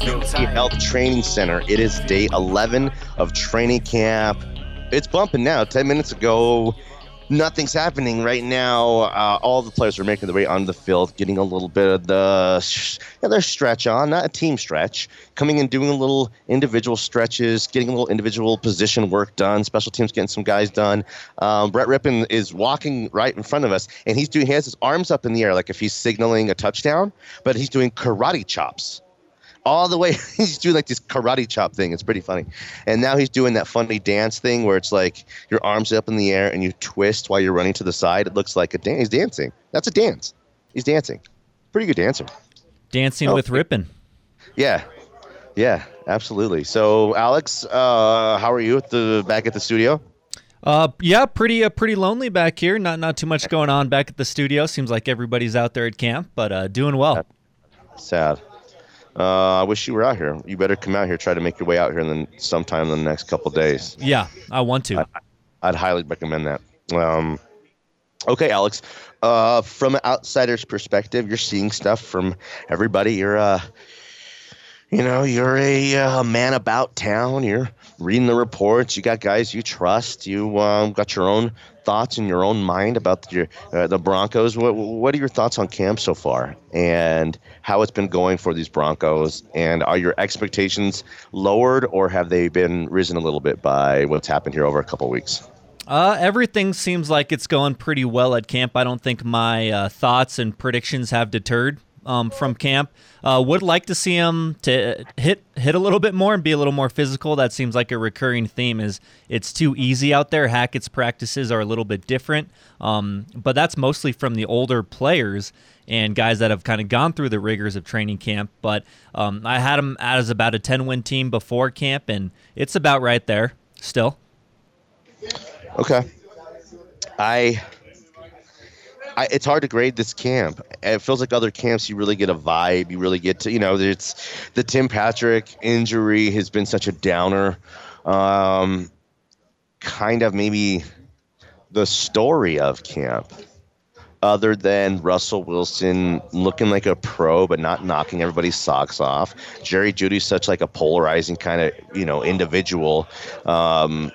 Lions Health Training Center. It is day 11 of training camp. It's bumping now. 10 minutes ago, nothing's happening right now. Uh, all the players are making their way onto the field, getting a little bit of the yeah, their stretch on, not a team stretch, coming and doing a little individual stretches, getting a little individual position work done. Special teams getting some guys done. Um, Brett Rypien is walking right in front of us, and he's doing he has his arms up in the air like if he's signaling a touchdown, but he's doing karate chops all the way. he's doing like this karate chop thing. It's pretty funny. And now he's doing that funny dance thing where it's like your arms up in the air and you twist while you're running to the side. It looks like a dance. He's dancing. That's a dance. He's dancing. Pretty good dancer. Dancing oh, with Rypien. Yeah. Yeah, absolutely. So, Alex, uh, how are you at the back at the studio? Uh, yeah, pretty uh, pretty lonely back here. Not not too much going on back at the studio. Seems like everybody's out there at camp, but uh, doing well. Sad. Uh, I wish you were out here. You better come out here. Try to make your way out here, and then sometime in the next couple days. Yeah, I want to. I, would highly recommend that. Um, okay, Alex. Uh, from an outsider's perspective, you're seeing stuff from everybody. You're uh, you know, you're a uh, man about town. You're reading the reports. You got guys you trust. You um, got your own thoughts in your own mind about the, uh, the Broncos. What, what are your thoughts on camp so far and how it's been going for these Broncos? And are your expectations lowered or have they been risen a little bit by what's happened here over a couple weeks? Uh, everything seems like it's going pretty well at camp. I don't think my uh, thoughts and predictions have deterred um, from camp. Uh, would like to see him to hit hit a little bit more and be a little more physical. That seems like a recurring theme. Is it's too easy out there. Hackett's practices are a little bit different, um, but that's mostly from the older players and guys that have kind of gone through the rigors of training camp. But um, I had him as about a ten win team before camp, and it's about right there still. Okay, I I, it's hard to grade this camp. It feels like other camps, you really get a vibe. You really get to, you know, it's the Tim Patrick injury has been such a downer. Um, kind of maybe the story of camp, other than Russell Wilson looking like a pro but not knocking everybody's socks off. Jerry Jeudy's such like a polarizing kind of you know individual. Um,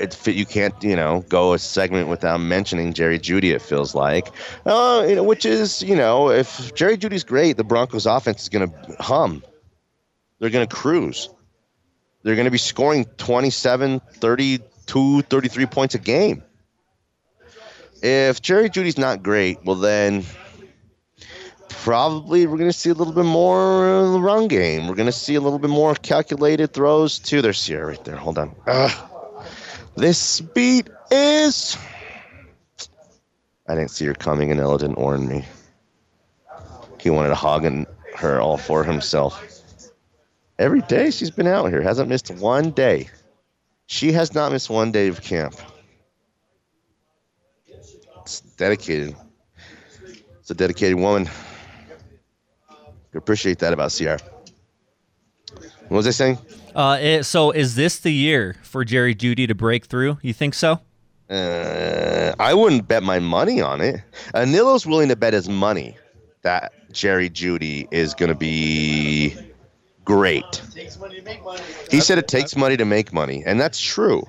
it, you can't you know go a segment without mentioning Jerry Jeudy. It feels like, uh, you know, which is you know if Jerry Jeudy's great, the Broncos offense is going to hum. They're going to cruise. They're going to be scoring 27, 32, 33 points a game. If Jerry Jeudy's not great, well then probably we're going to see a little bit more run game. We're going to see a little bit more calculated throws too. There's Sierra right there. Hold on. This beat is. I didn't see her coming, and Ella didn't warn me. He wanted to hog and her all for himself. Every day she's been out here, hasn't missed one day. She has not missed one day of camp. It's dedicated. It's a dedicated woman. appreciate that about Sierra. What was I saying? Uh, so is this the year for Jerry Jeudy to break through? You think so? Uh, I wouldn't bet my money on it. Anilo's willing to bet his money that Jerry Jeudy is going to be great. He said it takes money to make money, and that's true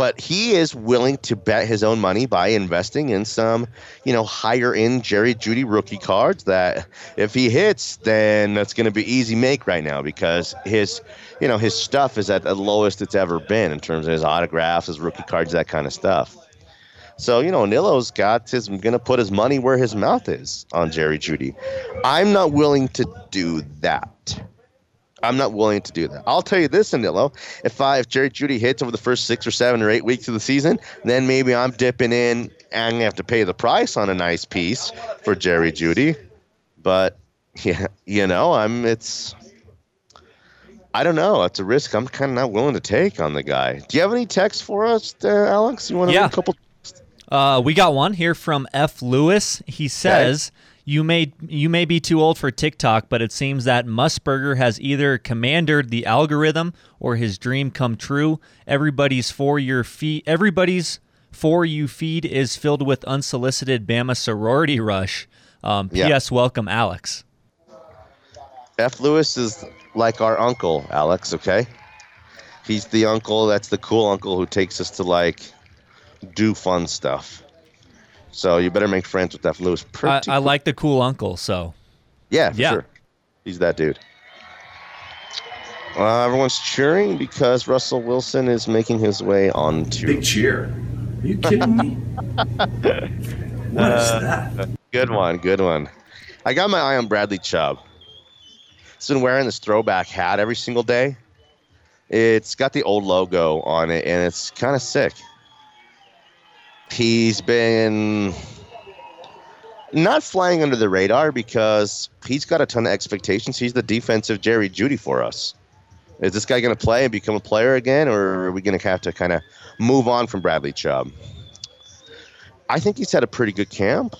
but he is willing to bet his own money by investing in some, you know, higher end Jerry Jeudy rookie cards that if he hits, then that's going to be easy make right now because his, you know, his stuff is at the lowest it's ever been in terms of his autographs, his rookie cards, that kind of stuff. So, you know, Nilo's got his going to put his money where his mouth is on Jerry Jeudy. I'm not willing to do that. I'm not willing to do that. I'll tell you this, Anilo. If I if Jerry Jeudy hits over the first six or seven or eight weeks of the season, then maybe I'm dipping in and I'm gonna have to pay the price on a nice piece for Jerry Jeudy. But yeah, you know, I'm it's I don't know. It's a risk I'm kind of not willing to take on the guy. Do you have any text for us, uh, Alex? You want to yeah. a couple? Uh, we got one here from F. Lewis. He says. Okay You may you may be too old for TikTok, but it seems that Musburger has either commandeered the algorithm or his dream come true. Everybody's for your feed everybody's for you feed is filled with unsolicited Bama sorority rush. Um, Yeah. P.S. Welcome, Alex. F. Lewis is like our uncle, Alex, okay? He's the uncle that's the cool uncle who takes us to like do fun stuff. So you better make friends with F. Lewis. I, Pretty I like the cool uncle, so Yeah, for Yeah. sure. He's that dude. Uh, everyone's cheering because Russell Wilson is making his way onto. Big cheer. Are you kidding me? What is that? Good one, good one. I got my eye on Bradley Chubb. He's been wearing this throwback hat every single day. It's got the old logo on it, and it's kind of sick. He's been not flying under the radar because he's got a ton of expectations. He's the defensive Jerry Jeudy for us. Is this guy going to play and become a player again, or are we going to have to kind of move on from Bradley Chubb? I think he's had a pretty good camp.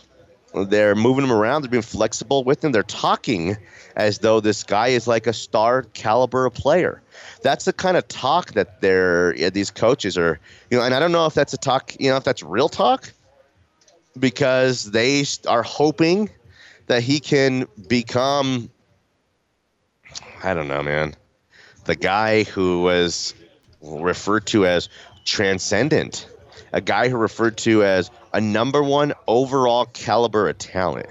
They're moving him around. They're being flexible with him. They're talking as though this guy is like a star caliber player. That's the kind of talk that they're yeah, these coaches are, you know. And I don't know if that's a talk, you know, if that's real talk, because they are hoping that he can become. I don't know, man. The guy who was referred to as transcendent, a guy who referred to as a number one overall caliber of talent.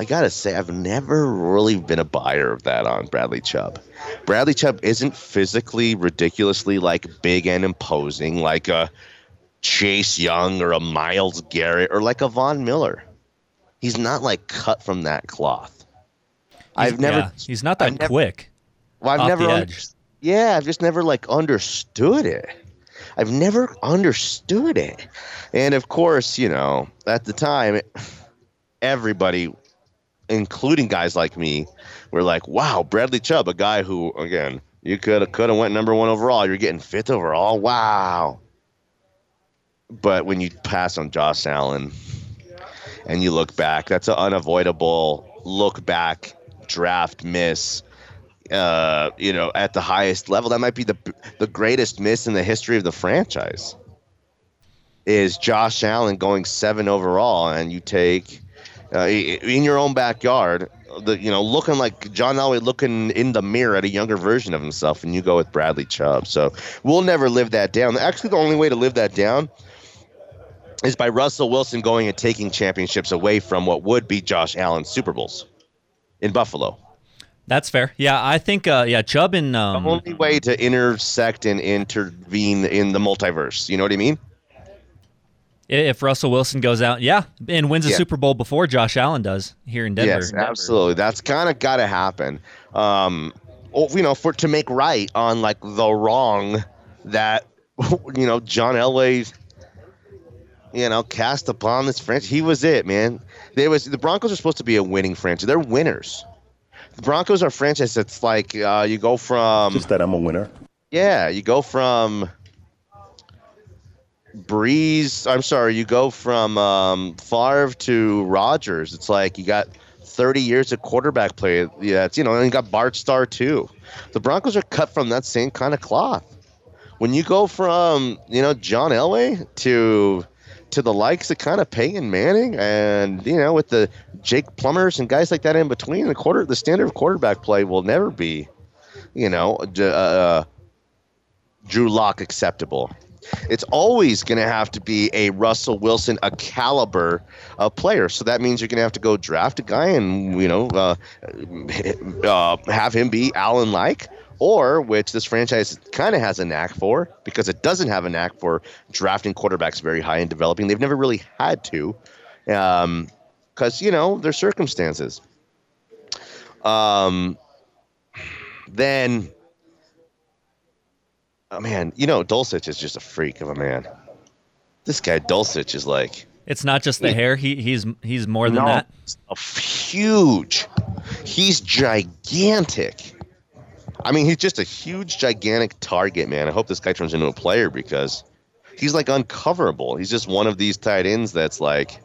I gotta say, I've never really been a buyer of that on Bradley Chubb. Bradley Chubb isn't physically ridiculously like big and imposing like a Chase Young or a Myles Garrett or like a Von Miller. He's not like cut from that cloth. I've never, yeah, he's not that I've never- quick. well, I've never, the un- edge. yeah, I've just never like understood it. I've never understood it. And of course, you know, at the time, everybody, including guys like me, were like, "Wow, Bradley Chubb, a guy who, again, you could have could have went number one overall. You're getting fifth overall. Wow." But when you pass on Josh Allen, and you look back, that's an unavoidable look back draft miss uh, you know, at the highest level. That might be the the greatest miss in the history of the franchise. Is Josh Allen going seven overall, and you take uh, in your own backyard, the you know, looking like John Elway looking in the mirror at a younger version of himself, and you go with Bradley Chubb. So we'll never live that down. Actually, the only way to live that down is by Russell Wilson going and taking championships away from what would be Josh Allen's Super Bowls in Buffalo. That's fair. Yeah, I think. Uh, yeah, Chubb and the um, only way to intersect and intervene in the multiverse. You know what I mean? if Russell Wilson goes out, yeah, and wins a Yeah. Super Bowl before Josh Allen does here in Denver. Yes, absolutely. That's kind of got to happen. Um, you know, for to make right on like the wrong that you know John Elway, you know, cast upon this franchise. He was it, man. They was the Broncos are supposed to be a winning franchise. They're winners. The Broncos are a franchise that's like uh, you go from Just that I'm a winner. Yeah, you go from Brees. I'm sorry, you go from um, Favre to Rodgers. It's like you got 30 years of quarterback play. Yeah, it's you know, and you got Bart Starr too. The Broncos are cut from that same kind of cloth. When you go from you know John Elway to to the likes of kind of Peyton Manning and you know with the Jake Plummers and guys like that in between, the quarter the standard of quarterback play will never be, you know, uh, Drew Lock acceptable. It's always going to have to be a Russell Wilson, a caliber of player. So that means you're going to have to go draft a guy and you know uh, uh, have him be Allen like, or which this franchise kind of has a knack for because it doesn't have a knack for drafting quarterbacks very high and developing. They've never really had to, because you know their circumstances. Um, then Oh man, you know Dulcich is just a freak of a man. This guy Dulcich is like It's not just the Yeah. hair. He he's he's more than no, that. huge. He's gigantic. I mean, he's just a huge, gigantic target, man. I hope this guy turns into a player because he's like uncoverable. He's just one of these tight ends that's like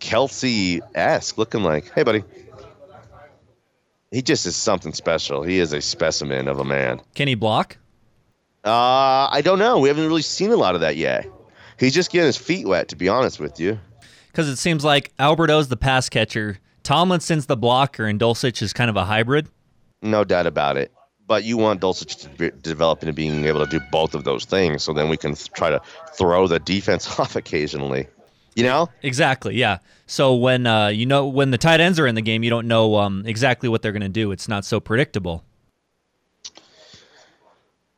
Kelce esque, looking like, hey, buddy. He just is something special. He is a specimen of a man. Can he block? Uh, I don't know. We haven't really seen a lot of that yet. He's just getting his feet wet, to be honest with you. Because it seems like Albert O's the pass catcher, Tomlinson's the blocker, and Dulcich is kind of a hybrid. No doubt about it. But you want Dulcich to be, develop into being able to do both of those things, so then we can th- try to throw the defense off occasionally. You know? Exactly. Yeah. So when uh, you know when the tight ends are in the game, you don't know um, exactly what they're going to do. It's not so predictable.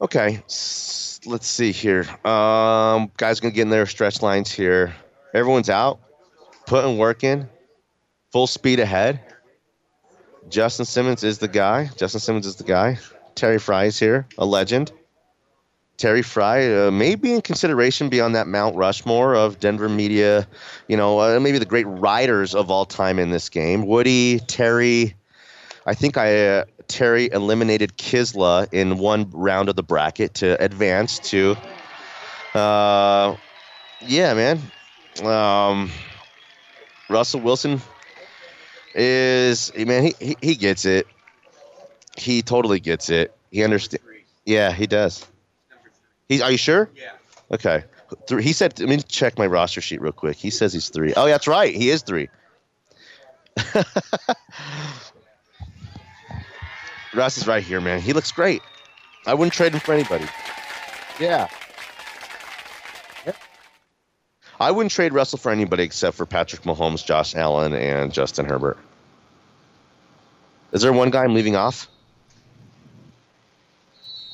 Okay, s- let's see here. Um, guys gonna get in their stretch lines here. Everyone's out, putting work in, full speed ahead. Justin Simmons is the guy. Justin Simmons is the guy. Terry Frei is here, a legend. Terry Frei uh, may be in consideration beyond that Mount Rushmore of Denver media, you know, uh, maybe the great riders of all time in this game. Woody, Terry, I think I uh, Terry eliminated Kiszla in one round of the bracket to advance to. Uh, yeah, man. Um, Russell Wilson is man. He, he he gets it. He totally gets it. He understands. Yeah, he does. He's. Are you sure? Yeah. Okay. Three, he said. Let me check my roster sheet real quick. He says he's three. Oh, yeah, that's right. He is three. Russ is right here, man. He looks great. I wouldn't trade him for anybody. Yeah. I wouldn't trade Russell for anybody except for Patrick Mahomes, Josh Allen, and Justin Herbert. Is there one guy I'm leaving off?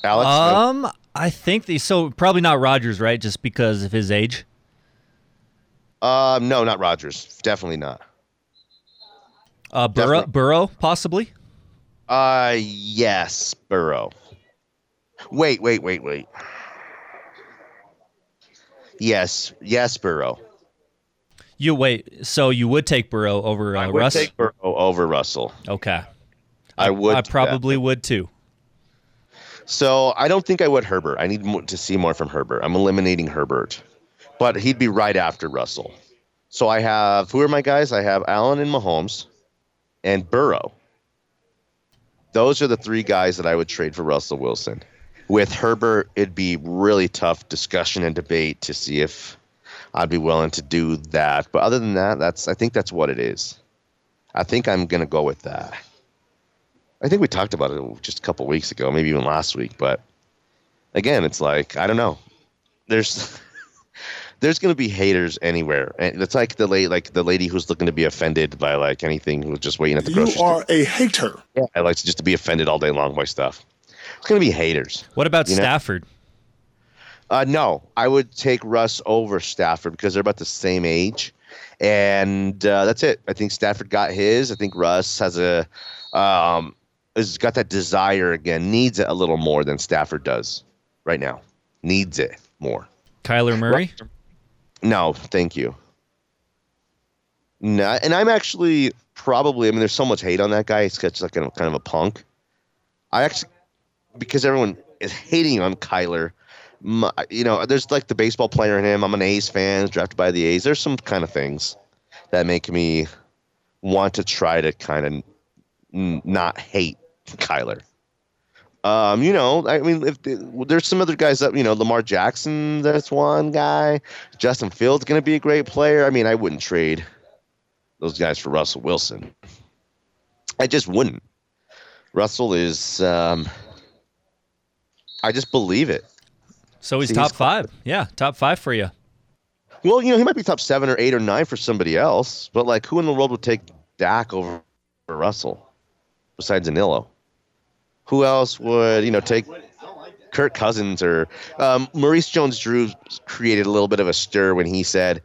Alex? No. Um, I think the so probably not Rodgers, right? Just because of his age. Um, no, not Rodgers. Definitely not. Uh, Burrow, Definitely. Burrow, possibly. Uh, yes, Burrow. Wait, wait, wait, wait. Yes, yes, Burrow. You wait. So you would take Burrow over uh, I would Russ? take Burrow over Russell. okay. I would. I do that. probably would too. So I don't think I would Herbert. I need to see more from Herbert. I'm eliminating Herbert, but he'd be right after Russell. So I have who are my guys? I have Allen and Mahomes, and Burrow. Those are the three guys that I would trade for Russell Wilson. With Herbert, it'd be really tough discussion and debate to see if I'd be willing to do that. But other than that, that's I think that's what it is. I think I'm gonna go with that. I think we talked about it just a couple weeks ago, maybe even last week. But again, it's like I don't know. There's there's gonna be haters anywhere, and it's like the lady, like the lady who's looking to be offended by like anything who's just waiting at the You grocery store. are a hater. Yeah, I like to just to be offended all day long by stuff. It's gonna be haters. What about You know- Stafford? Uh, no, I would take Russ over Stafford because they're about the same age, and uh, that's it. I think Stafford got his. I think Russ has a um, has got that desire again. Needs it a little more than Stafford does right now. Needs it more. Kyler Murray? No, thank you. No, and I'm actually probably. I mean, there's so much hate on that guy. He's such like a, kind of a punk. I actually, because everyone is hating on Kyler. My, you know, there's like the baseball player in him. I'm an A's fan, drafted by the A's. There's some kind of things that make me want to try to kind of n- not hate Kyler. Um, you know, I mean, if the, there's some other guys up, you know, Lamar Jackson, that's one guy. Justin Fields going to be a great player. I mean, I wouldn't trade those guys for Russell Wilson. I just wouldn't. Russell is, um, I just believe it. So he's See, top he's- five. Yeah, top five for you. Well, you know, he might be top seven or eight or nine for somebody else, but like, who in the world would take Dak over Russell besides Anillo? Who else would you know take Kirk Cousins or um, Maurice Jones-Drew created a little bit of a stir when he said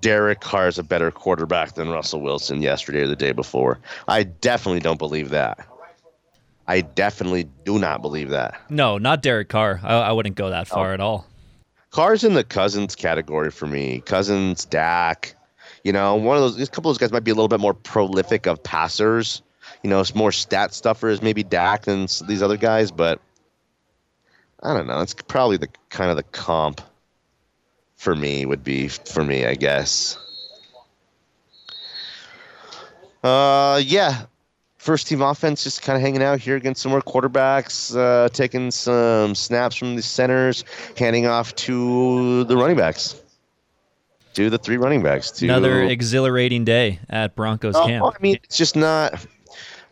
Derek Carr is a better quarterback than Russell Wilson yesterday or the day before. I definitely don't believe that. I definitely do not believe that. No, not Derek Carr. I, I wouldn't go that far at all. Carr's in the Cousins category for me. Cousins, Dak. You know, one of those. A couple of those guys might be a little bit more prolific of passers. You know, it's more stat stuffers, maybe Dak than these other guys. But I don't know. It's probably the kind of the comp for me would be for me, I guess. Uh, yeah. First team offense just kind of hanging out here against some more quarterbacks, uh, taking some snaps from the centers, handing off to the running backs. do the three running backs. To, Another exhilarating day at Broncos Oh, camp. I mean, it's just not.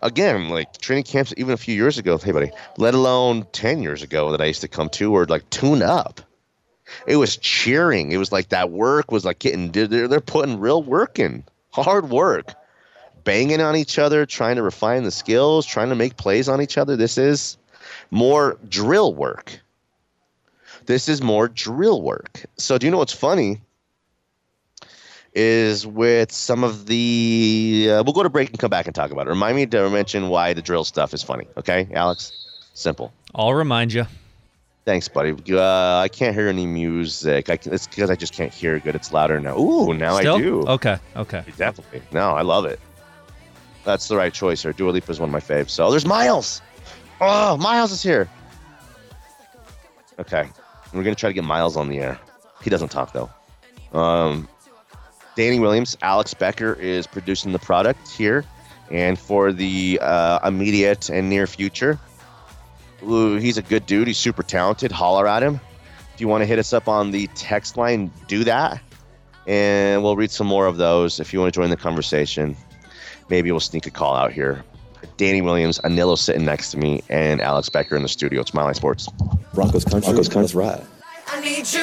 Again, like training camps, even a few years ago, hey buddy, let alone ten years ago that I used to come to, were like tune up. It was cheering. It was like that work was like getting. They're, they're putting real work in, hard work, banging on each other, trying to refine the skills, trying to make plays on each other. This is more drill work. This is more drill work. So, do you know what's funny? Is with some of the. Uh, we'll go to break and come back and talk about it. Remind me to mention why the drill stuff is funny. Okay, Alex? Simple. I'll remind you. Thanks, buddy. Uh, I can't hear any music. I can, it's because I just can't hear good. It's louder now. Ooh, now Still? I do. Okay. Okay. Definitely. No, I love it. That's the right choice here. Dua Lipa is one of my faves. So there's Miles. Oh, Miles is here. Okay, we're gonna try to get Miles on the air. He doesn't talk though. Um, Danny Williams, Alex Becker is producing the product here, and for the uh, immediate and near future, ooh, he's a good dude. He's super talented. Holler at him. If you want to hit us up on the text line, do that and we'll read some more of those. If you want to join the conversation, maybe we'll sneak a call out here. Danny Williams, Anilo sitting next to me, and Alex Becker in the studio. It's Mile High Sports. Broncos country. Broncos country. That's right. I need you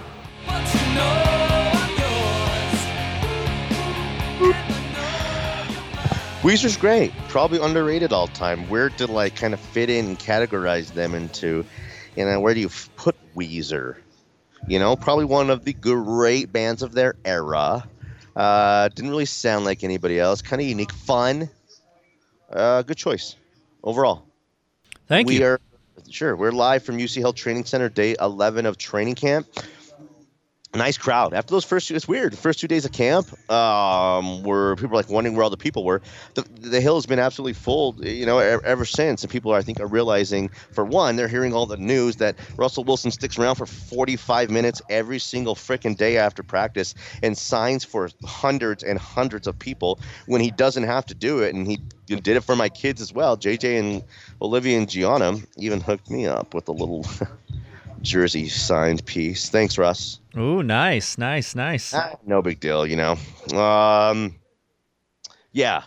Weezer's great. Probably underrated all time. Where to like kind of fit in and categorize them into, you know, where do you f- put Weezer? You know, probably one of the great bands of their era. Uh, didn't really sound like anybody else. Kind of unique, fun. Uh, good choice overall. Thank we you. We are sure we're live from UC Health Training Center, day 11 of training camp. Nice crowd. After those first two, it's weird. The first two days of camp, um, where people are like wondering where all the people were. The, the hill has been absolutely full, you know, ever, ever since. And people, are, I think, are realizing, for one, they're hearing all the news that Russell Wilson sticks around for 45 minutes every single freaking day after practice and signs for hundreds and hundreds of people when he doesn't have to do it. And he did it for my kids as well. JJ and Olivia and Gianna even hooked me up with a little jersey signed piece. Thanks, Russ. Ooh, nice, nice, nice. Ah, no big deal, you know. Um, yeah,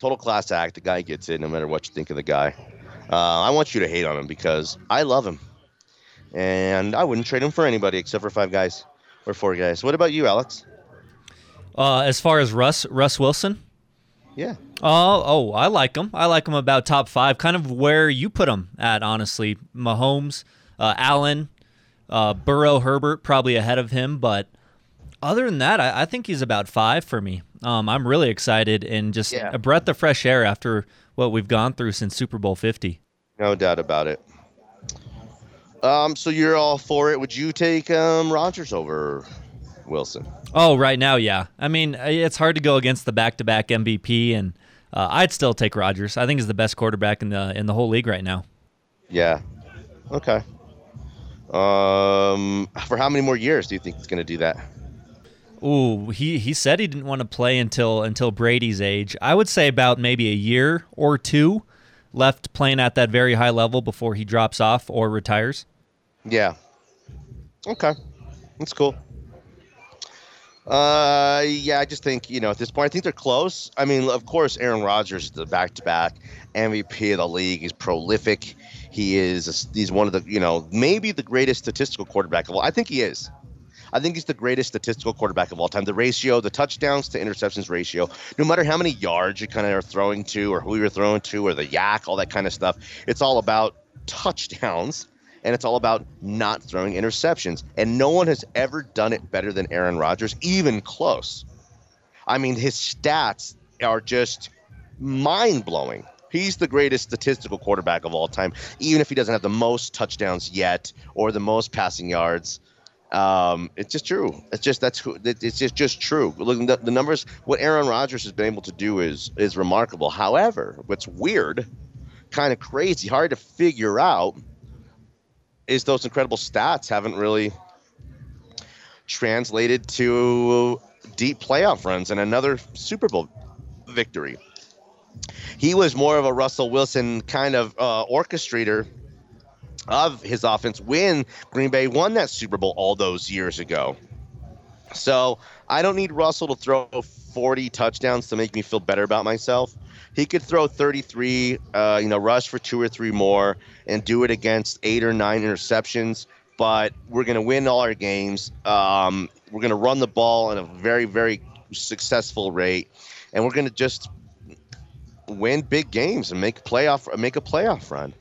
total class act. The guy gets it, no matter what you think of the guy. Uh, I want you to hate on him because I love him, and I wouldn't trade him for anybody except for five guys or four guys. What about you, Alex? Uh, as far as Russ, Russ Wilson. Yeah, Oh, oh, I like him. I like him about top five, kind of where you put him at, honestly. Mahomes, uh, Allen, uh, Burrow, Herbert, probably ahead of him, but other than that, I, I think he's about five for me. Um, I'm really excited and just Yeah. a breath of fresh air after what we've gone through since Super Bowl 50. no doubt about it. Um, so you're all for it. Would you take um Rodgers over Wilson? Oh, right now, yeah. I mean, it's hard to go against the back-to-back MVP, and uh, I'd still take Rodgers. I think he's the best quarterback in the in the whole league right now. Yeah. Okay. Um, for how many more years do you think he's going to do that? Ooh, he, he said he didn't want to play until until Brady's age. I would say about maybe a year or two left playing at that very high level before he drops off or retires. Yeah. Okay. That's cool. Uh, yeah, I just think you know at this point, I think they're close. I mean, of course, Aaron Rodgers is the back-to-back MVP of the league. He's prolific. He is. He's one of the you know maybe the greatest statistical quarterback of all. I think he is. I think he's the greatest statistical quarterback of all time. The ratio, the touchdowns to interceptions ratio, no matter how many yards you kind of are throwing to, or who you're throwing to, or the YAC, all that kind of stuff, it's all about touchdowns and it's all about not throwing interceptions. And no one has ever done it better than Aaron Rodgers, even close. I mean, his stats are just mind blowing. He's the greatest statistical quarterback of all time, even if he doesn't have the most touchdowns yet or the most passing yards. Um, it's just true. It's just that's who. It's just just true. Look, the, the numbers. What Aaron Rodgers has been able to do is is remarkable. However, what's weird, kind of crazy, hard to figure out, is those incredible stats haven't really translated to deep playoff runs and another Super Bowl victory. He was more of a Russell Wilson kind of uh, orchestrator of his offense when Green Bay won that Super Bowl all those years ago. So I don't need Russell to throw 40 touchdowns to make me feel better about myself. He could throw 33, uh, you know, rush for two or three more, and do it against eight or nine interceptions. But we're going to win all our games. Um, we're going to run the ball at a very, very successful rate, and we're going to just win big games and make playoff make a playoff run.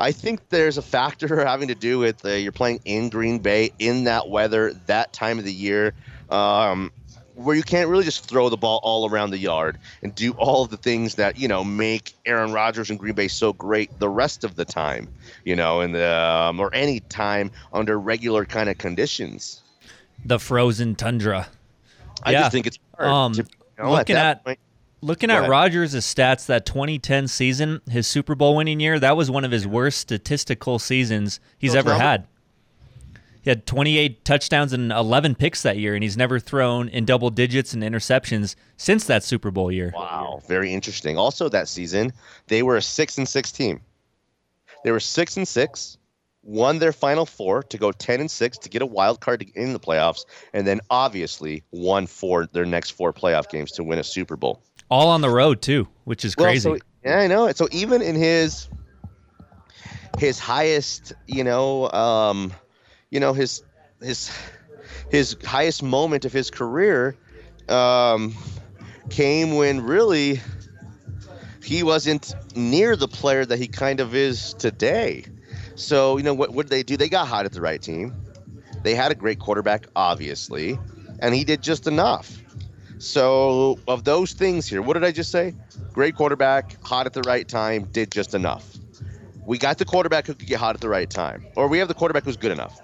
I think there's a factor having to do with uh, you're playing in Green Bay in that weather, that time of the year, um, where you can't really just throw the ball all around the yard and do all of the things that you know make Aaron Rodgers and Green Bay so great the rest of the time, you know, and um, or any time under regular kind of conditions. The frozen tundra. I Yeah. just think it's hard Um, to, you know, looking that at- point- Looking at. Rodgers' stats, that 2010 season, his Super Bowl winning year, that was one of his worst statistical seasons he's ever had. He had 28 touchdowns and 11 picks that year, and he's never thrown in double digits and interceptions since that Super Bowl year. Wow, very interesting. Also, that season they were a six and six team. They were six and six, won their final four to go ten and six to get a wild card to get in the playoffs, and then obviously won four their next four playoff games to win a Super Bowl. All on the road, too, which is Well, crazy. so- yeah, I know. So even in his his highest, you know, um, you know his his his highest moment of his career um, came when really he wasn't near the player that he kind of is today. So you know what? What did they do? They got hot at the right team. They had a great quarterback, obviously, and he did just enough. So of those things here, what did I just say? Great quarterback, hot at the right time, did just enough. We got the quarterback who could get hot at the right time, or we have the quarterback who's good enough.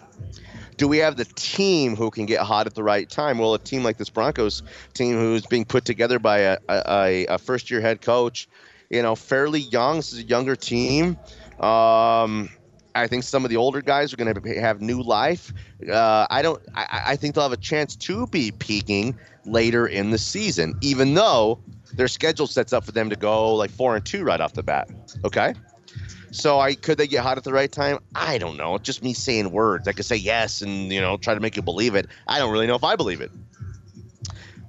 Do we have the team who can get hot at the right time? Well, a team like this Broncos team, who's being put together by a, a, a first-year head coach, you know, fairly young. This is a younger team. Um, I think some of the older guys are going to have new life. Uh, I don't. I, I think they'll have a chance to be peaking later in the season, even though their schedule sets up for them to go like four and two right off the bat. Okay. So I could they get hot at the right time? I don't know. It's just me saying words. I could say yes and you know try to make you believe it. I don't really know if I believe it.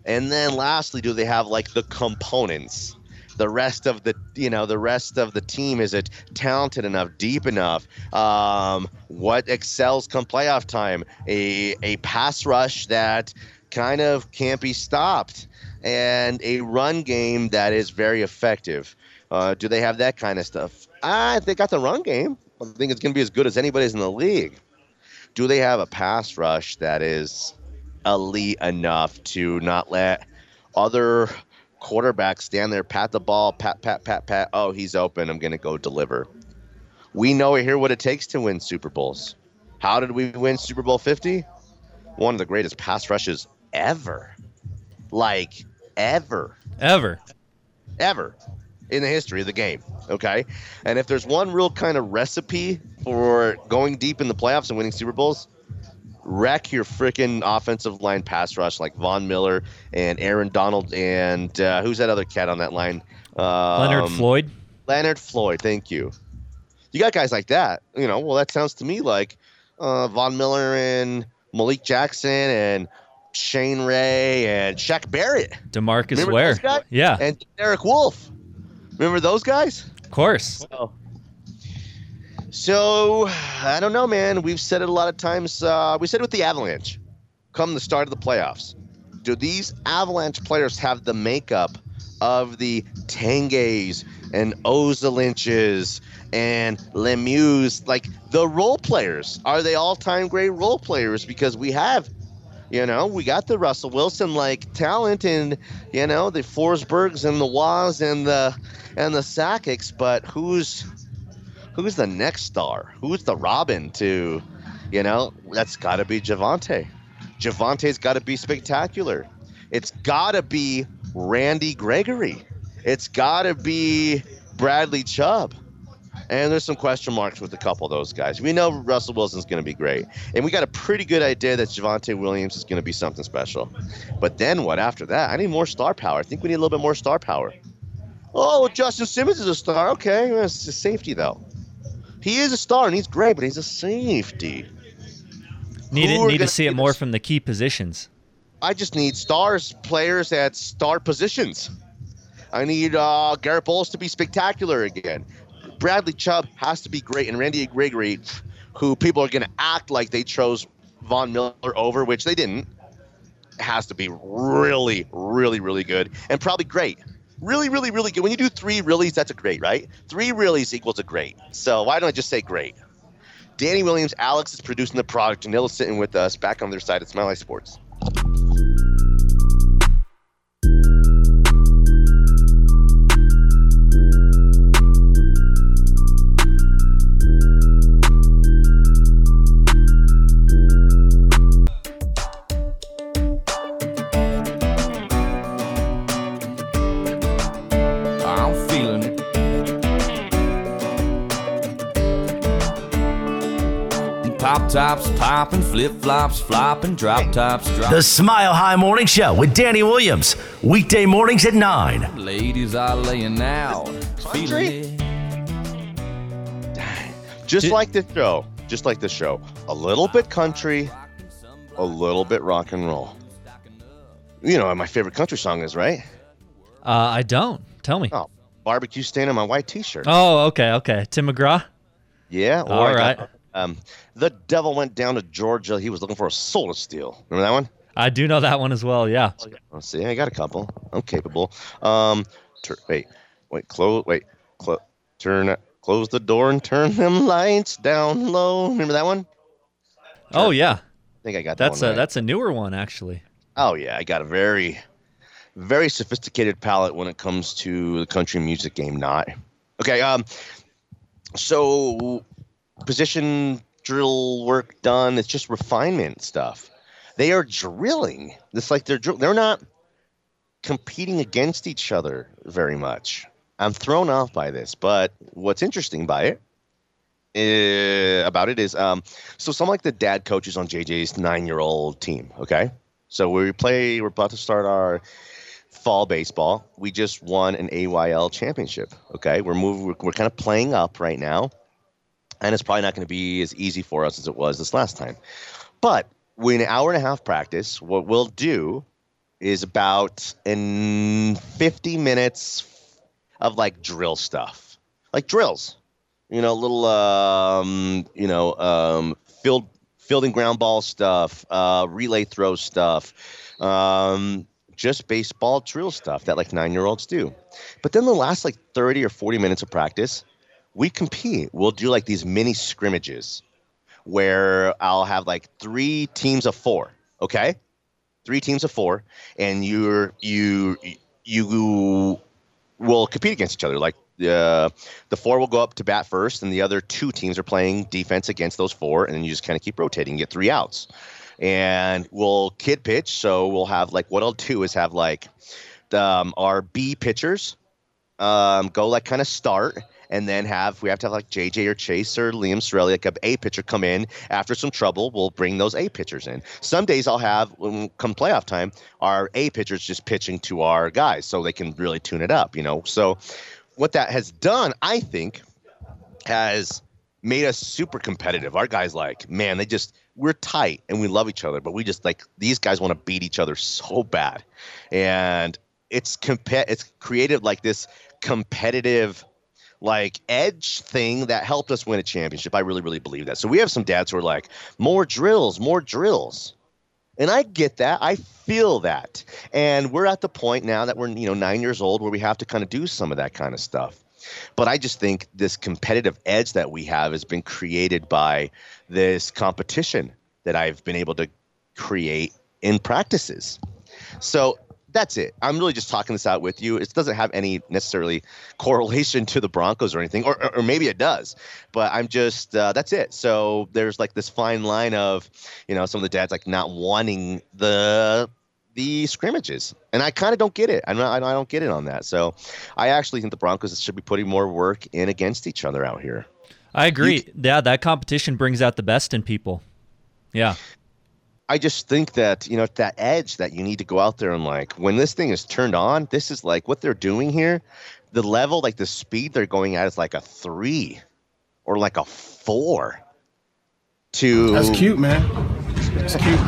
And then lastly, do they have like the components? The rest of the you know the rest of the team is it talented enough, deep enough? Um, what excels come playoff time? A a pass rush that kind of can't be stopped, and a run game that is very effective. Uh, do they have that kind of stuff? Ah, they got the run game. I think it's going to be as good as anybody's in the league. Do they have a pass rush that is elite enough to not let other quarterbacks stand there, pat the ball, pat, pat, pat, pat. Oh, he's open. I'm going to go deliver. We know here what it takes to win Super Bowls. How did we win Super Bowl 50? One of the greatest pass rushes ever. Like, ever Ever. ever in the history of the game. Okay. And if there's one real kind of recipe for going deep in the playoffs and winning Super Bowls, wreck your freaking offensive line pass rush like Von Miller and Aaron Donald and uh, who's that other cat on that line? Um, Leonard Floyd. Leonard Floyd. Thank you. You got guys like that. You know, well, that sounds to me like uh, Von Miller and Malik Jackson and Shane Ray and Shaq Barrett DeMarcus Remember Ware. those guys? Yeah, and Derek Wolf. Remember those guys? of course. So I don't know, man. We've said it a lot of times. Uh, we said it with the Avalanche. Come the start of the playoffs, do these Avalanche players have the makeup of the Tanguays and Ozolinshes and Lemieux, like the role players? Are they all-time great role players? Because we have You know, we got the Russell Wilson like talent and you know the Forsbergs and the Waz and the and the Sakics, but who's who's the next star? Who's the Robin to, you know? That's got to be Javonte. Javonte's got to be spectacular. It's got to be Randy Gregory. It's got to be Bradley Chubb. And there's some question marks with a couple of those guys. We know Russell Wilson's going to be great. And we got a pretty good idea that Javonte Williams is going to be something special. But then what after that? I need more star power. I think we need a little bit more star power. Oh, Justin Simmons is a star. Okay, it's a safety, though. He is a star and he's great, but he's a safety. Need, it, need to see it more from the key positions. I just need stars players at star positions. I need uh, Garett Bolles to be spectacular again. Bradley Chubb has to be great, and Randy Gregory, who people are going to act like they chose Von Miller over, which they didn't, has to be really, really, really good, and probably great. Really, really, really good. When you do three reallys, that's a great, right? Three reallys equals a great. So why don't I just say great? Danny Williams, Alex is producing the product, and Nilla's sitting with us back on their side at Smile Life Sports. Tops popping, flip flops flopping, drop tops drop. The Smile High Morning Show with Danny Williams. Weekday mornings at 9. Ladies are laying out. Feeling it. Just Did- like this show, just like this show, a little bit country, a little bit rock and roll. You know what my favorite country song is, right? Uh, I don't. Tell me. Oh, barbecue stain on my white T-shirt. Oh, okay, okay. Tim McGraw. Yeah. or All I got, right. Um, the devil went down to Georgia. He was looking for a soul to steal. Remember that one? I do know that one as well. Yeah. Let's see. I got a couple. I'm capable. Um, tur- wait, wait, close, wait, close, turn, close the door and turn them lights down low. Remember that one? Oh yeah. I think I got that That's a right. that's a newer one actually. Oh yeah, I got a very, very sophisticated palate when it comes to the country music game. Not okay. Um, so position drill work done. It's just refinement stuff. They are drilling. It's like they're they're not competing against each other very much. I'm thrown off by this, but what's interesting by it uh, about it is um, so some like the dad coaches on JJ's nine year old team. Okay, so we play. We're about to start our fall baseball. We just won an AYL championship. Okay, we're moving. We're, we're kind of playing up right now, and it's probably not going to be as easy for us as it was this last time. But with an hour and a half practice, what we'll do is about in 50 minutes of like drill stuff, like drills you know, little, um, you know, um, field, fielding ground ball stuff, uh, relay throw stuff, um, just baseball drill stuff that like nine year olds do. But then the last like 30 or 40 minutes of practice, we compete. We'll do like these mini scrimmages where I'll have like three teams of four. Okay. Three teams of four. And you're, you, you will compete against each other. Like uh, the four will go up to bat first, and the other two teams are playing defense against those four, and then you just kind of keep rotating, You get three outs. And we'll kid pitch, so we'll have like what I'll do is have like um, our B pitchers um, go like kind of start, and then have we have to have like JJ or Chase or Liam Sorelli, like a A pitcher come in after some trouble. We'll bring those A pitchers in. Some days I'll have when come playoff time, our A pitchers just pitching to our guys, so they can really tune it up. You know, so what that has done, I think, has made us super competitive. Our guys like, man, they just we're tight and we love each other, but we just like these guys want to beat each other so bad. And it's comp- it's created like this competitive like edge thing that helped us win a championship. I really, really believe that. So we have some dads who are like, more drills, more drills. And I get that. I feel that. And we're at the point now that we're, you know, nine years old where we have to kind of do some of that kind of stuff. But I just think this competitive edge that we have has been created by this competition that I've been able to create in practices. So that's it. I'm really just talking this out with you. It doesn't have any necessarily correlation to the Broncos or anything, or, or, or maybe it does. But I'm just uh, that's it. So there's like this fine line of, you know, some of the dads like not wanting the the scrimmages, and I kind of don't get it. I'm not, I don't get it on that. So I actually think the Broncos should be putting more work in against each other out here. I agree. yeah, that competition brings out the best in people. Yeah. I just think that you know that edge that you need to go out there and like when this thing is turned on, this is like what they're doing here. The level, like the speed they're going at, is like a three or like a four. To That's cute, man. That's cute.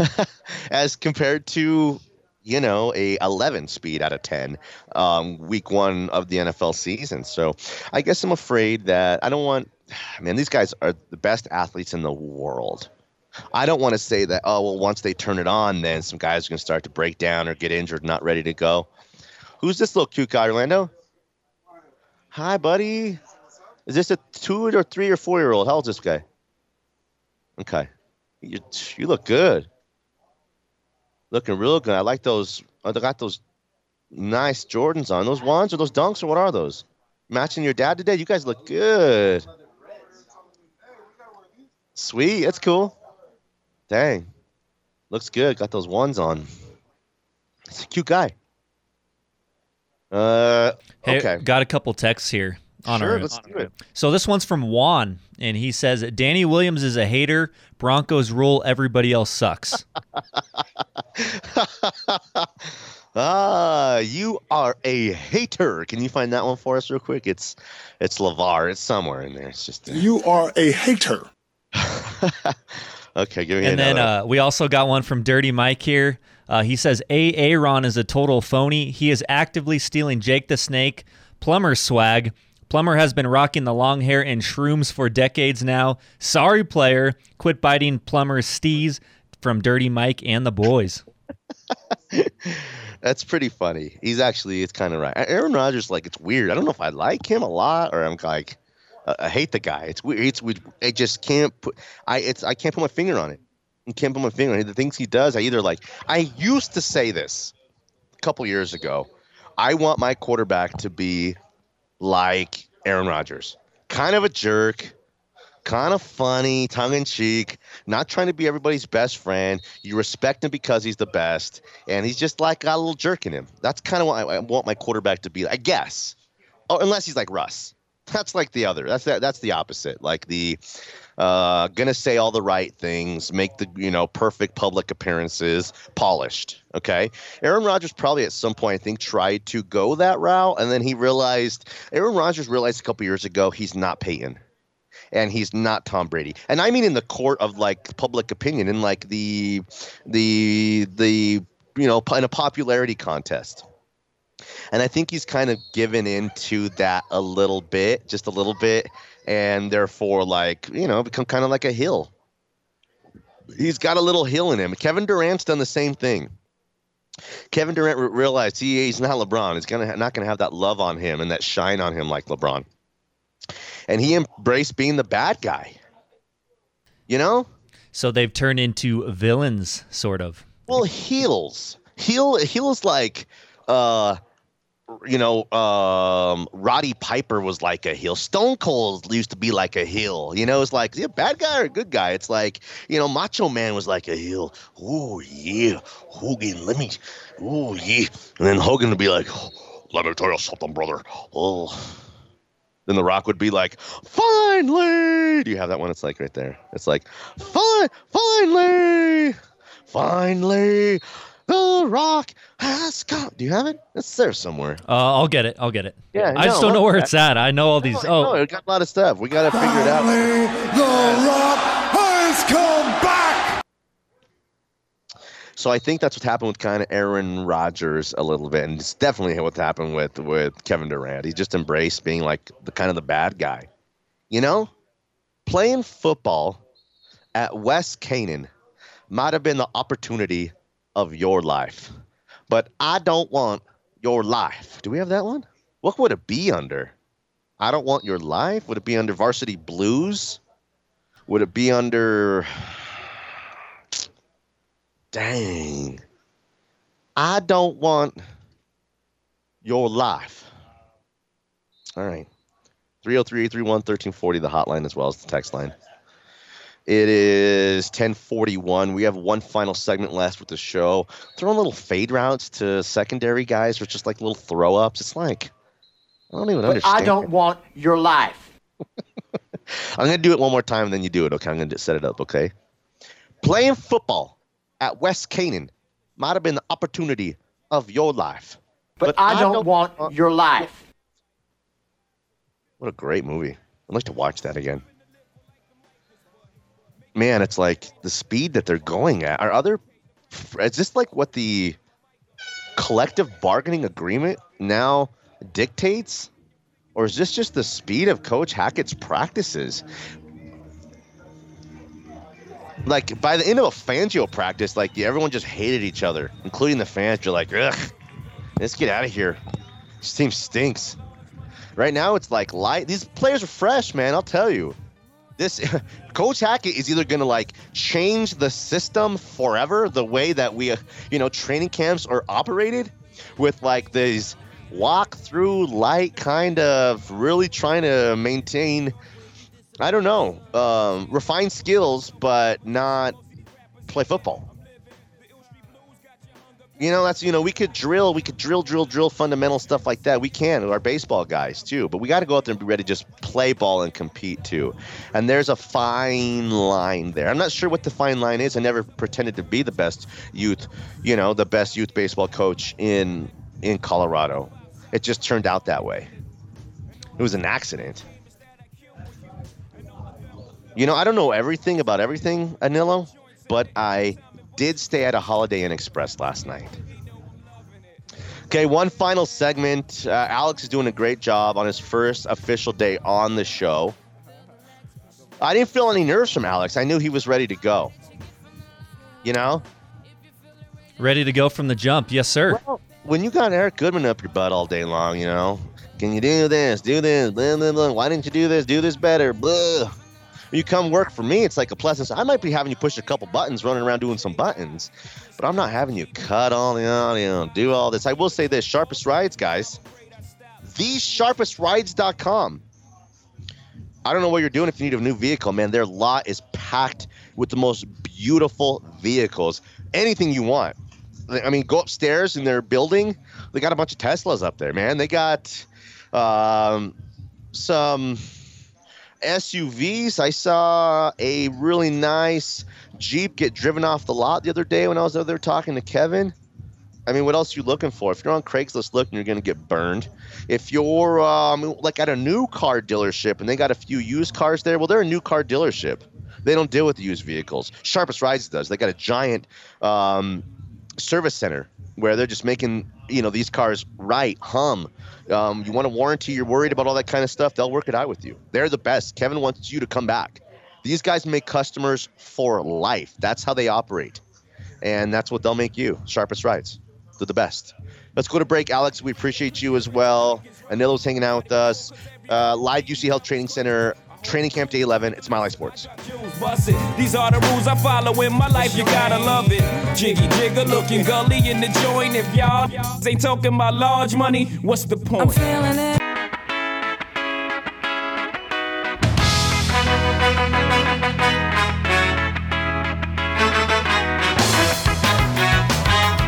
as compared to you know a 11 speed out of 10 um, week one of the nfl season so i guess i'm afraid that i don't want man these guys are the best athletes in the world i don't want to say that oh well once they turn it on then some guys are going to start to break down or get injured not ready to go who's this little cute guy orlando hi buddy is this a two or three or four year old how old's this guy okay you, you look good looking real good. I like those. Oh, I got those nice Jordans on. Those ones or those dunks or what are those? Matching your dad today. You guys look good. Sweet. That's cool. Dang. Looks good. Got those ones on. It's a cute guy. Uh, Hey, okay. got a couple texts here on Sure, our. let's do it. So this one's from Juan, and he says Danny Williams is a hater. Broncos rule. Everybody else sucks. ah, you are a hater. Can you find that one for us real quick? It's it's Lavar. It's somewhere in there. It's just You are a hater. okay. Give me and then uh, we also got one from Dirty Mike here. Uh, he says A. Aaron is a total phony. He is actively stealing Jake the Snake, Plummer's swag. Plumber has been rocking the long hair and shrooms for decades now. Sorry, player. Quit biting Plummer's steez from Dirty Mike and the boys. That's pretty funny. He's actually, it's kind of right. Aaron Rodgers, like, it's weird. I don't know if I like him a lot or I'm like, uh, I hate the guy. It's weird. It's weird. I just can't put. I it's I can't put my finger on it. I can't put my finger on it. The things he does, I either like. I used to say this a couple years ago. I want my quarterback to be like Aaron Rodgers, kind of a jerk, kind of funny, tongue in cheek, not trying to be everybody's best friend. You respect him because he's the best, and he's just like got a little jerk in him. That's kind of what I, I want my quarterback to be. I guess. Oh, unless he's like Russ. That's like the other. That's that. That's the opposite. Like the uh, gonna say all the right things, make the you know perfect public appearances, polished. Okay, Aaron Rodgers probably at some point I think tried to go that route, and then he realized Aaron Rodgers realized a couple years ago he's not Peyton and he's not Tom Brady. And I mean in the court of like public opinion, in like the the the you know in a popularity contest. And I think he's kind of given into that a little bit, just a little bit, and therefore like you know become kind of like a hill. He's got a little hill in him. Kevin Durant's done the same thing. Kevin Durant re- realized he, he's not LeBron. He's gonna ha- not gonna have that love on him and that shine on him like LeBron and he embraced being the bad guy. You know? So they've turned into villains, sort of. Well, heels. Heel heels like uh you know, um Roddy Piper was like a heel. Stone Cold used to be like a heel. You know, it's like a bad guy or a good guy? It's like, you know, Macho Man was like a heel. Oh yeah, Hogan, let me oh yeah. And then Hogan would be like, let me tell you something, brother. Oh then The Rock would be like, finally. Do you have that one? It's like right there. It's like, fine, finally, finally, The Rock has come. Do you have it? It's there somewhere. Uh, I'll get it. I'll get it. Yeah, I just don't know where okay. it's at. I know all these. No, Oh, we got a lot of stuff. We got to figure it out. The Rock has come back. So I think that's what happened with kind of Aaron Rodgers a little bit, and it's definitely what happened with with Kevin Durant. He just embraced being like the kind of the bad guy. You know, playing football at West Canaan might have been the opportunity of your life, but I don't want your life. Do we have that one? What would it be under? I don't want your life. Would it be under Varsity Blues? Would it be under? Dang. I don't want your life. All right. 303 831 1340, the hotline as well as the text line. It is 1041. We have one final segment left with the show. Throwing little fade routes to secondary guys or just like little throw ups. It's like, I don't even But understand. I don't want your life. I'm going to do it one more time and then you do it, okay? I'm going to set it up, okay? Playing football at West Canaan might have been the opportunity of your life. But, I, don't want your life. What a great movie. I'd like to watch that again. Man, it's like the speed that they're going at. Are other is this like what the collective bargaining agreement now dictates? Or is this just the speed of Coach Hackett's practices? Like by the end of a Fangio practice, like everyone just hated each other, including the fans. You're like, ugh, let's get out of here. This team stinks. Right now, it's like light. These players are fresh, man. I'll tell you. This Coach Hackett is either gonna like change the system forever, the way that we, uh, you know, training camps are operated, with like these walk through light kind of really trying to maintain. I don't know, um, refined skills, but not play football. You know, that's you know, we could drill, we could drill, drill, drill fundamental stuff like that. We can, our baseball guys too. But we got to go out there and be ready to just play ball and compete too. And there's a fine line there. I'm not sure what the fine line is. I never pretended to be the best youth, you know, the best youth baseball coach in in Colorado. It just turned out that way. It was an accident. You know, I don't know everything about everything, Anillo, but I did stay at a Holiday Inn Express last night. Okay, one final segment. Uh, Alex is doing a great job on his first official day on the show. I didn't feel any nerves from Alex. I knew he was ready to go. You know? Ready to go from the jump. Yes, sir. When you got Eric Goodman up your butt all day long, you know, can you do this? Do this? Blah, blah, blah. Why didn't you do this? Do this better? Blah. When you come work for me, it's like a pleasant. I might be having you push a couple buttons, running around doing some buttons, but I'm not having you cut all the audio, do all this. I will say this: sharpest rides, guys. TheSharpestRides.com. I don't know what you're doing if you need a new vehicle, man. Their lot is packed with the most beautiful vehicles. Anything you want. I mean, go upstairs in their building. They got a bunch of Teslas up there, man. They got um, some SUVs. I saw a really nice Jeep get driven off the lot the other day when I was over there talking to Kevin. I mean, what else are you looking for? If you're on Craigslist looking, you're going to get burned. If you're um, like at a new car dealership and they got a few used cars there, well, they're a new car dealership. They don't deal with used vehicles. Sharpest Rides does. They got a giant um, service center where they're just making you know these cars right, hum. Um, you want a warranty? You're worried about all that kind of stuff? They'll work it out with you. They're the best. Kevin wants you to come back. These guys make customers for life. That's how they operate, and that's what they'll make you. Sharpest Rides. They're the best. Let's go to break, Alex. We appreciate you as well. Anilo's hanging out with us. Uh, live UC Health Training Center, Training Camp Day 11. It's My Life Sports. These are the rules I follow in my life. You gotta love it. Jiggy jigger looking gully in the joint. If y'all ain't talking about large money, what's the point? I'm feeling it.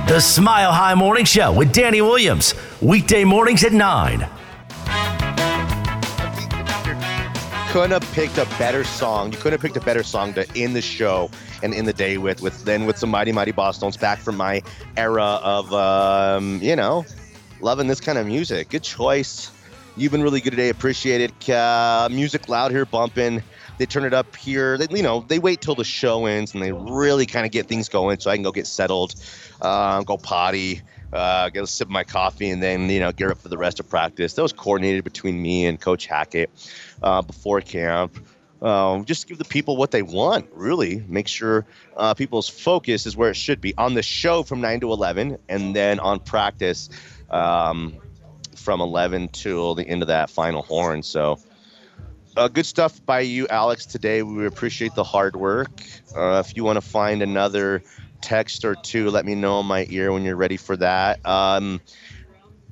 The Smile High Morning Show with Danny Williams. Weekday mornings at 9. Couldn't have picked a better song. You couldn't have picked a better song to end the show and end the day with, with then with some mighty mighty Bosstones back from my era of um, you know, loving this kind of music. Good choice. You've been really good today. Appreciate it. Uh, music loud here, bumping. They turn it up here. They, you know, they wait till the show ends and they really kind of get things going, so I can go get settled, uh, go potty, uh, get a sip of my coffee, and then you know gear up for the rest of practice. That was coordinated between me and Coach Hackett uh, before camp. Um, just give the people what they want, really. Make sure uh, people's focus is where it should be on the show from 9 to 11, and then on practice um, from 11 till the end of that final horn. So, uh, good stuff by you, Alex, today. We appreciate the hard work. Uh, if you want to find another text or two. Let me know in my ear when you're ready for that. Um,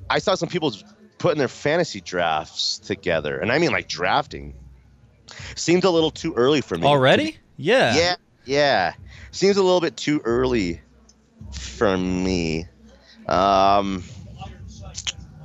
I saw some people putting their fantasy drafts together, and I mean like drafting. Seemed a little too early for me. Already? Yeah. Yeah, yeah. Seems a little bit too early for me. Um,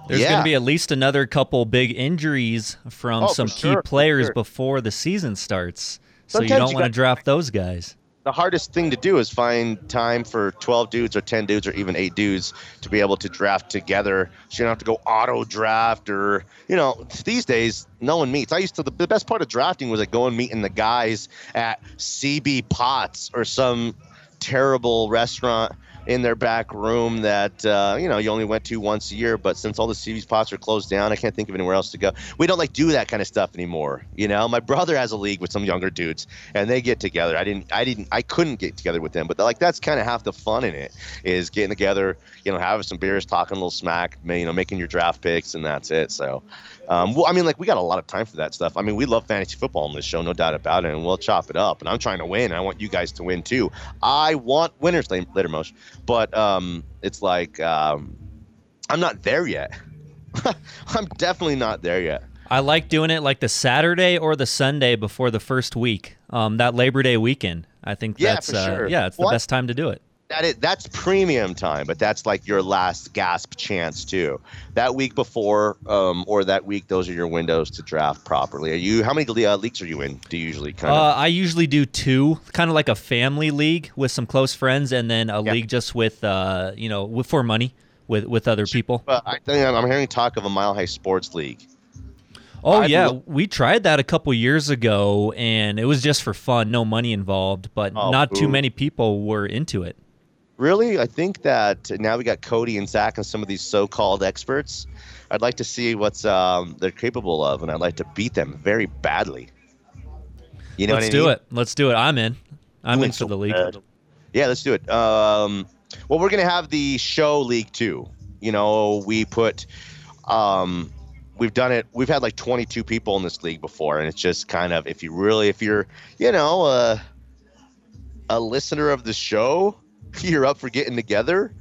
There's yeah. going to be at least another couple big injuries from Oh, some key sure, players sure. before the season starts. So you don't want to draft those guys. The hardest thing to do is find time for 12 dudes or 10 dudes or even eight dudes to be able to draft together. So you don't have to go auto draft or you know these days no one meets. I used to the, the best part of drafting was like going meeting the guys at CB Potts or some terrible restaurant in their back room that uh, you know you only went to once a year but since all the cb spots are closed down i can't think of anywhere else to go. We don't like do that kind of stuff anymore you know? My brother has a league with some younger dudes and they get together. I didn't i didn't i couldn't get together with them but like that's kind of half the fun in it is getting together you know having some beers talking a little smack you know making your draft picks and that's it so um, well, I mean, like we got a lot of time for that stuff. I mean, we love fantasy football on this show, no doubt about it, and we'll chop it up. And I'm trying to win. I want you guys to win too. I want winners la- later, Mosh. But um, it's like um, I'm not there yet. I'm definitely not there yet. I like doing it like the Saturday or the Sunday before the first week, um, that Labor Day weekend. I think Yeah, that's uh, sure. yeah, it's the best time to do it. That is, that's premium time, but that's like your last gasp chance too. That week before, um, or that week, those are your windows to draft properly. Are you? How many uh, leagues are you in? Do you usually kind Uh, of? I usually do two, kind of like a family league with some close friends, and then a Yeah. league just with uh, you know, with, for money with with other people. But I think I'm hearing talk of a Mile High Sports League. Oh I'd yeah, lo- we tried that a couple years ago, and it was just for fun, no money involved, but Oh, not too many people were into it. Really, I think that now we got Cody and Zach and some of these so-called experts. I'd like to see what's um, they're capable of, and I'd like to beat them very badly. You know Let's do mean? it. Let's do it. I'm in. I'm You in for so the league. bad. Yeah, let's do it. Um, well, we're gonna have the show league too. You know, we put, um, we've done it. We've had like 22 people in this league before, and it's just kind of if you really, if you're, you know, uh, a listener of the show, you're up for getting together.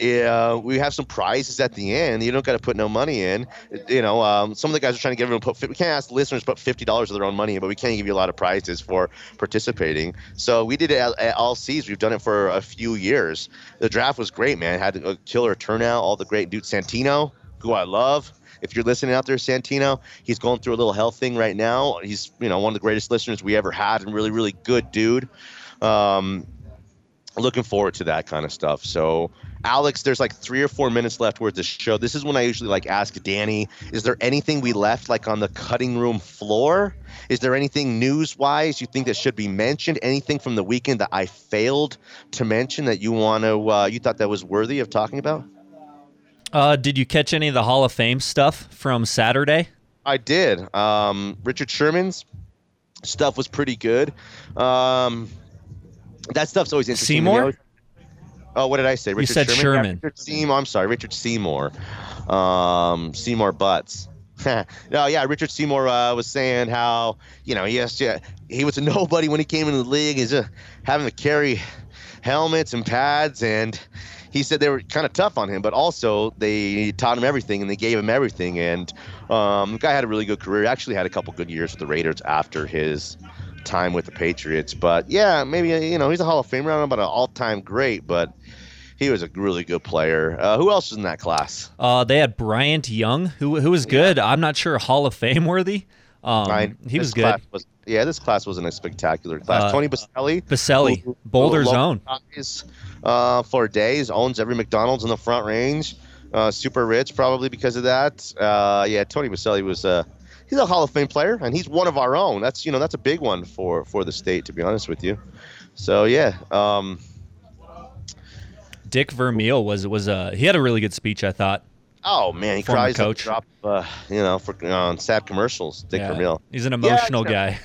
Yeah, we have some prizes at the end. You don't got to put no money in. You know, um, some of the guys are trying to get everyone put. We can't ask listeners put fifty dollars of their own money, but we can't give you a lot of prizes for participating. So we did it at, at all seas. We've done it for a few years. The draft was great, man. Had a killer turnout. All the great dude Santino, who I love. If you're listening out there, Santino, he's going through a little health thing right now. He's you know one of the greatest listeners we ever had, and really really good dude. Um, looking forward to that kind of stuff. So, Alex, there's like three or four minutes left worth of show. This is when I usually like ask Danny, is there anything we left like on the cutting room floor? Is there anything news wise you think that should be mentioned? Anything from the weekend that I failed to mention that you want to, uh, you thought that was worthy of talking about? Uh, did you catch any of the Hall of Fame stuff from Saturday? I did. Um, Richard Sherman's stuff was pretty good. Um, that stuff's always interesting. to Seymour? Oh, what did I say? Richard said Sherman. Sherman. Yeah, Richard Seymour. I'm sorry, Richard Seymour. Um, Seymour Butts. no, yeah, Richard Seymour uh, was saying how you know yes, yeah, he was a nobody when he came into the league. He's uh, having to carry helmets and pads, and he said they were kind of tough on him, but also they taught him everything and they gave him everything. And um, the guy had a really good career. Actually, had a couple good years with the Raiders after his time with the Patriots. But yeah, maybe you know he's a Hall of Famer. I don't know about an all-time great, but he was a really good player. Uh, who else was in that class? Uh, they had Bryant Young, who who was good. I'm not sure Hall of Fame worthy. Um, Ryan, he was good. was- yeah, this class wasn't a spectacular class. Uh, Tony Boselli, Boselli, who- who Boulder's local own. guys, uh, for days, owns every McDonald's in the Front Range. Uh, super rich, probably because of that. Uh, yeah, Tony Boselli was uh, he's a Hall of Fame player, and he's one of our own. That's you know that's a big one for for the state, to be honest with you. So yeah, um, Dick Vermeil was was uh, he had a really good speech. I thought. oh man, he Former cries coach. drop, uh, you know, for uh, sad commercials. Dick Yeah, Vermeil. He's an emotional yeah. guy.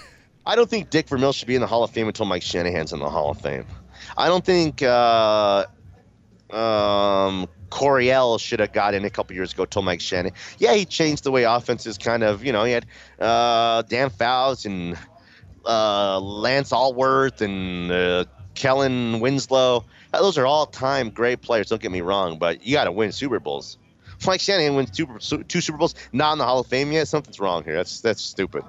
I don't think Dick Vermeil should be in the Hall of Fame until Mike Shanahan's in the Hall of Fame. I don't think uh, um, Coryell should have got in a couple years ago Told Mike Shanahan. Yeah, he changed the way offenses kind of, you know, he had uh, Dan Fouts and uh, Lance Alworth and uh, Kellen Winslow. Uh, Those are all time great players. Don't get me wrong, but you got to win Super Bowls. Mike Shanahan wins two, two Super Bowls, not in the Hall of Fame yet. Something's wrong here. That's that's stupid.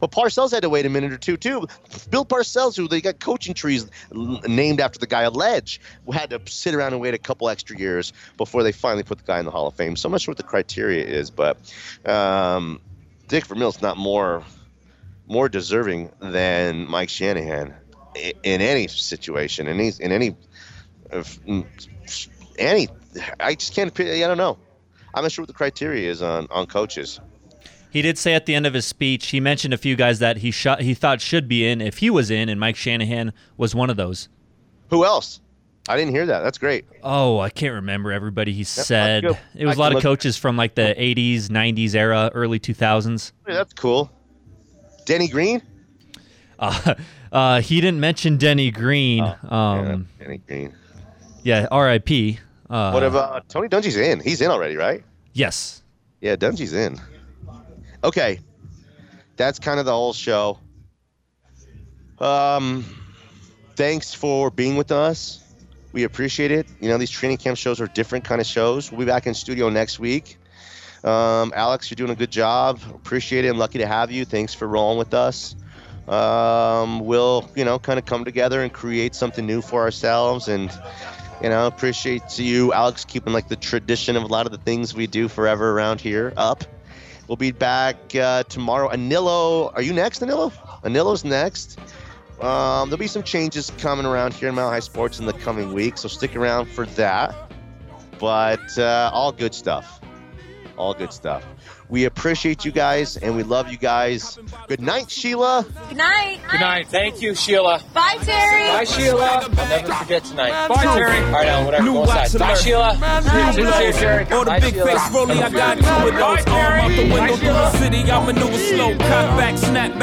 But Parcells had to wait a minute or two too. Bill Parcells, who they got coaching trees named after the guy Ledge, had to sit around and wait a couple extra years before they finally put the guy in the Hall of Fame. So I'm not sure what the criteria is, but um, Dick Vermillen's not more more deserving than Mike Shanahan in any situation, in any in any any. I just can't. I don't know. I'm not sure what the criteria is on on coaches. He did say at the end of his speech, he mentioned a few guys that he shot, he thought should be in if he was in, and Mike Shanahan was one of those. Who else? I didn't hear that. That's great. Oh, I can't remember everybody he said. It was I a lot of coaches from like the 80s, 90s era, early 2000s. Hey, that's cool. Denny Green. Uh, uh, he didn't mention Denny Green. Oh, um, yeah, Denny Green. yeah, R.I.P. Uh, What about Tony Dungy's in? He's in already, right? Yes. Yeah, Dungy's in. Okay, that's kind of the whole show. Um, thanks for being with us. We appreciate it. You know, these training camp shows are different kind of shows. We'll be back in studio next week. Um, Alex, you're doing a good job. Appreciate it. I'm lucky to have you. Thanks for rolling with us. Um, we'll, you know, kind of come together and create something new for ourselves. And, you know, appreciate you, Alex, keeping like the tradition of a lot of the things we do forever around here up. We'll be back uh, tomorrow. Anillo, are you next, Anillo? Anillo's next. Um, there'll be some changes coming around here in Mile High Sports in the coming week, so stick around for that. But uh, all good stuff. All good stuff. We appreciate you guys and we love you guys. Good night, Sheila. Good night. Good night. Thank you, Sheila. Bye, Terry. Bye, Sheila. I'll never forget tonight. Bye, Terry. All right, Alan, whatever. New Go. Bye. Sheila. Bye, See Terry. Or the big face rolling, I got two of those. Arm out the window through the city, I maneuver slow. Cut back, snap back.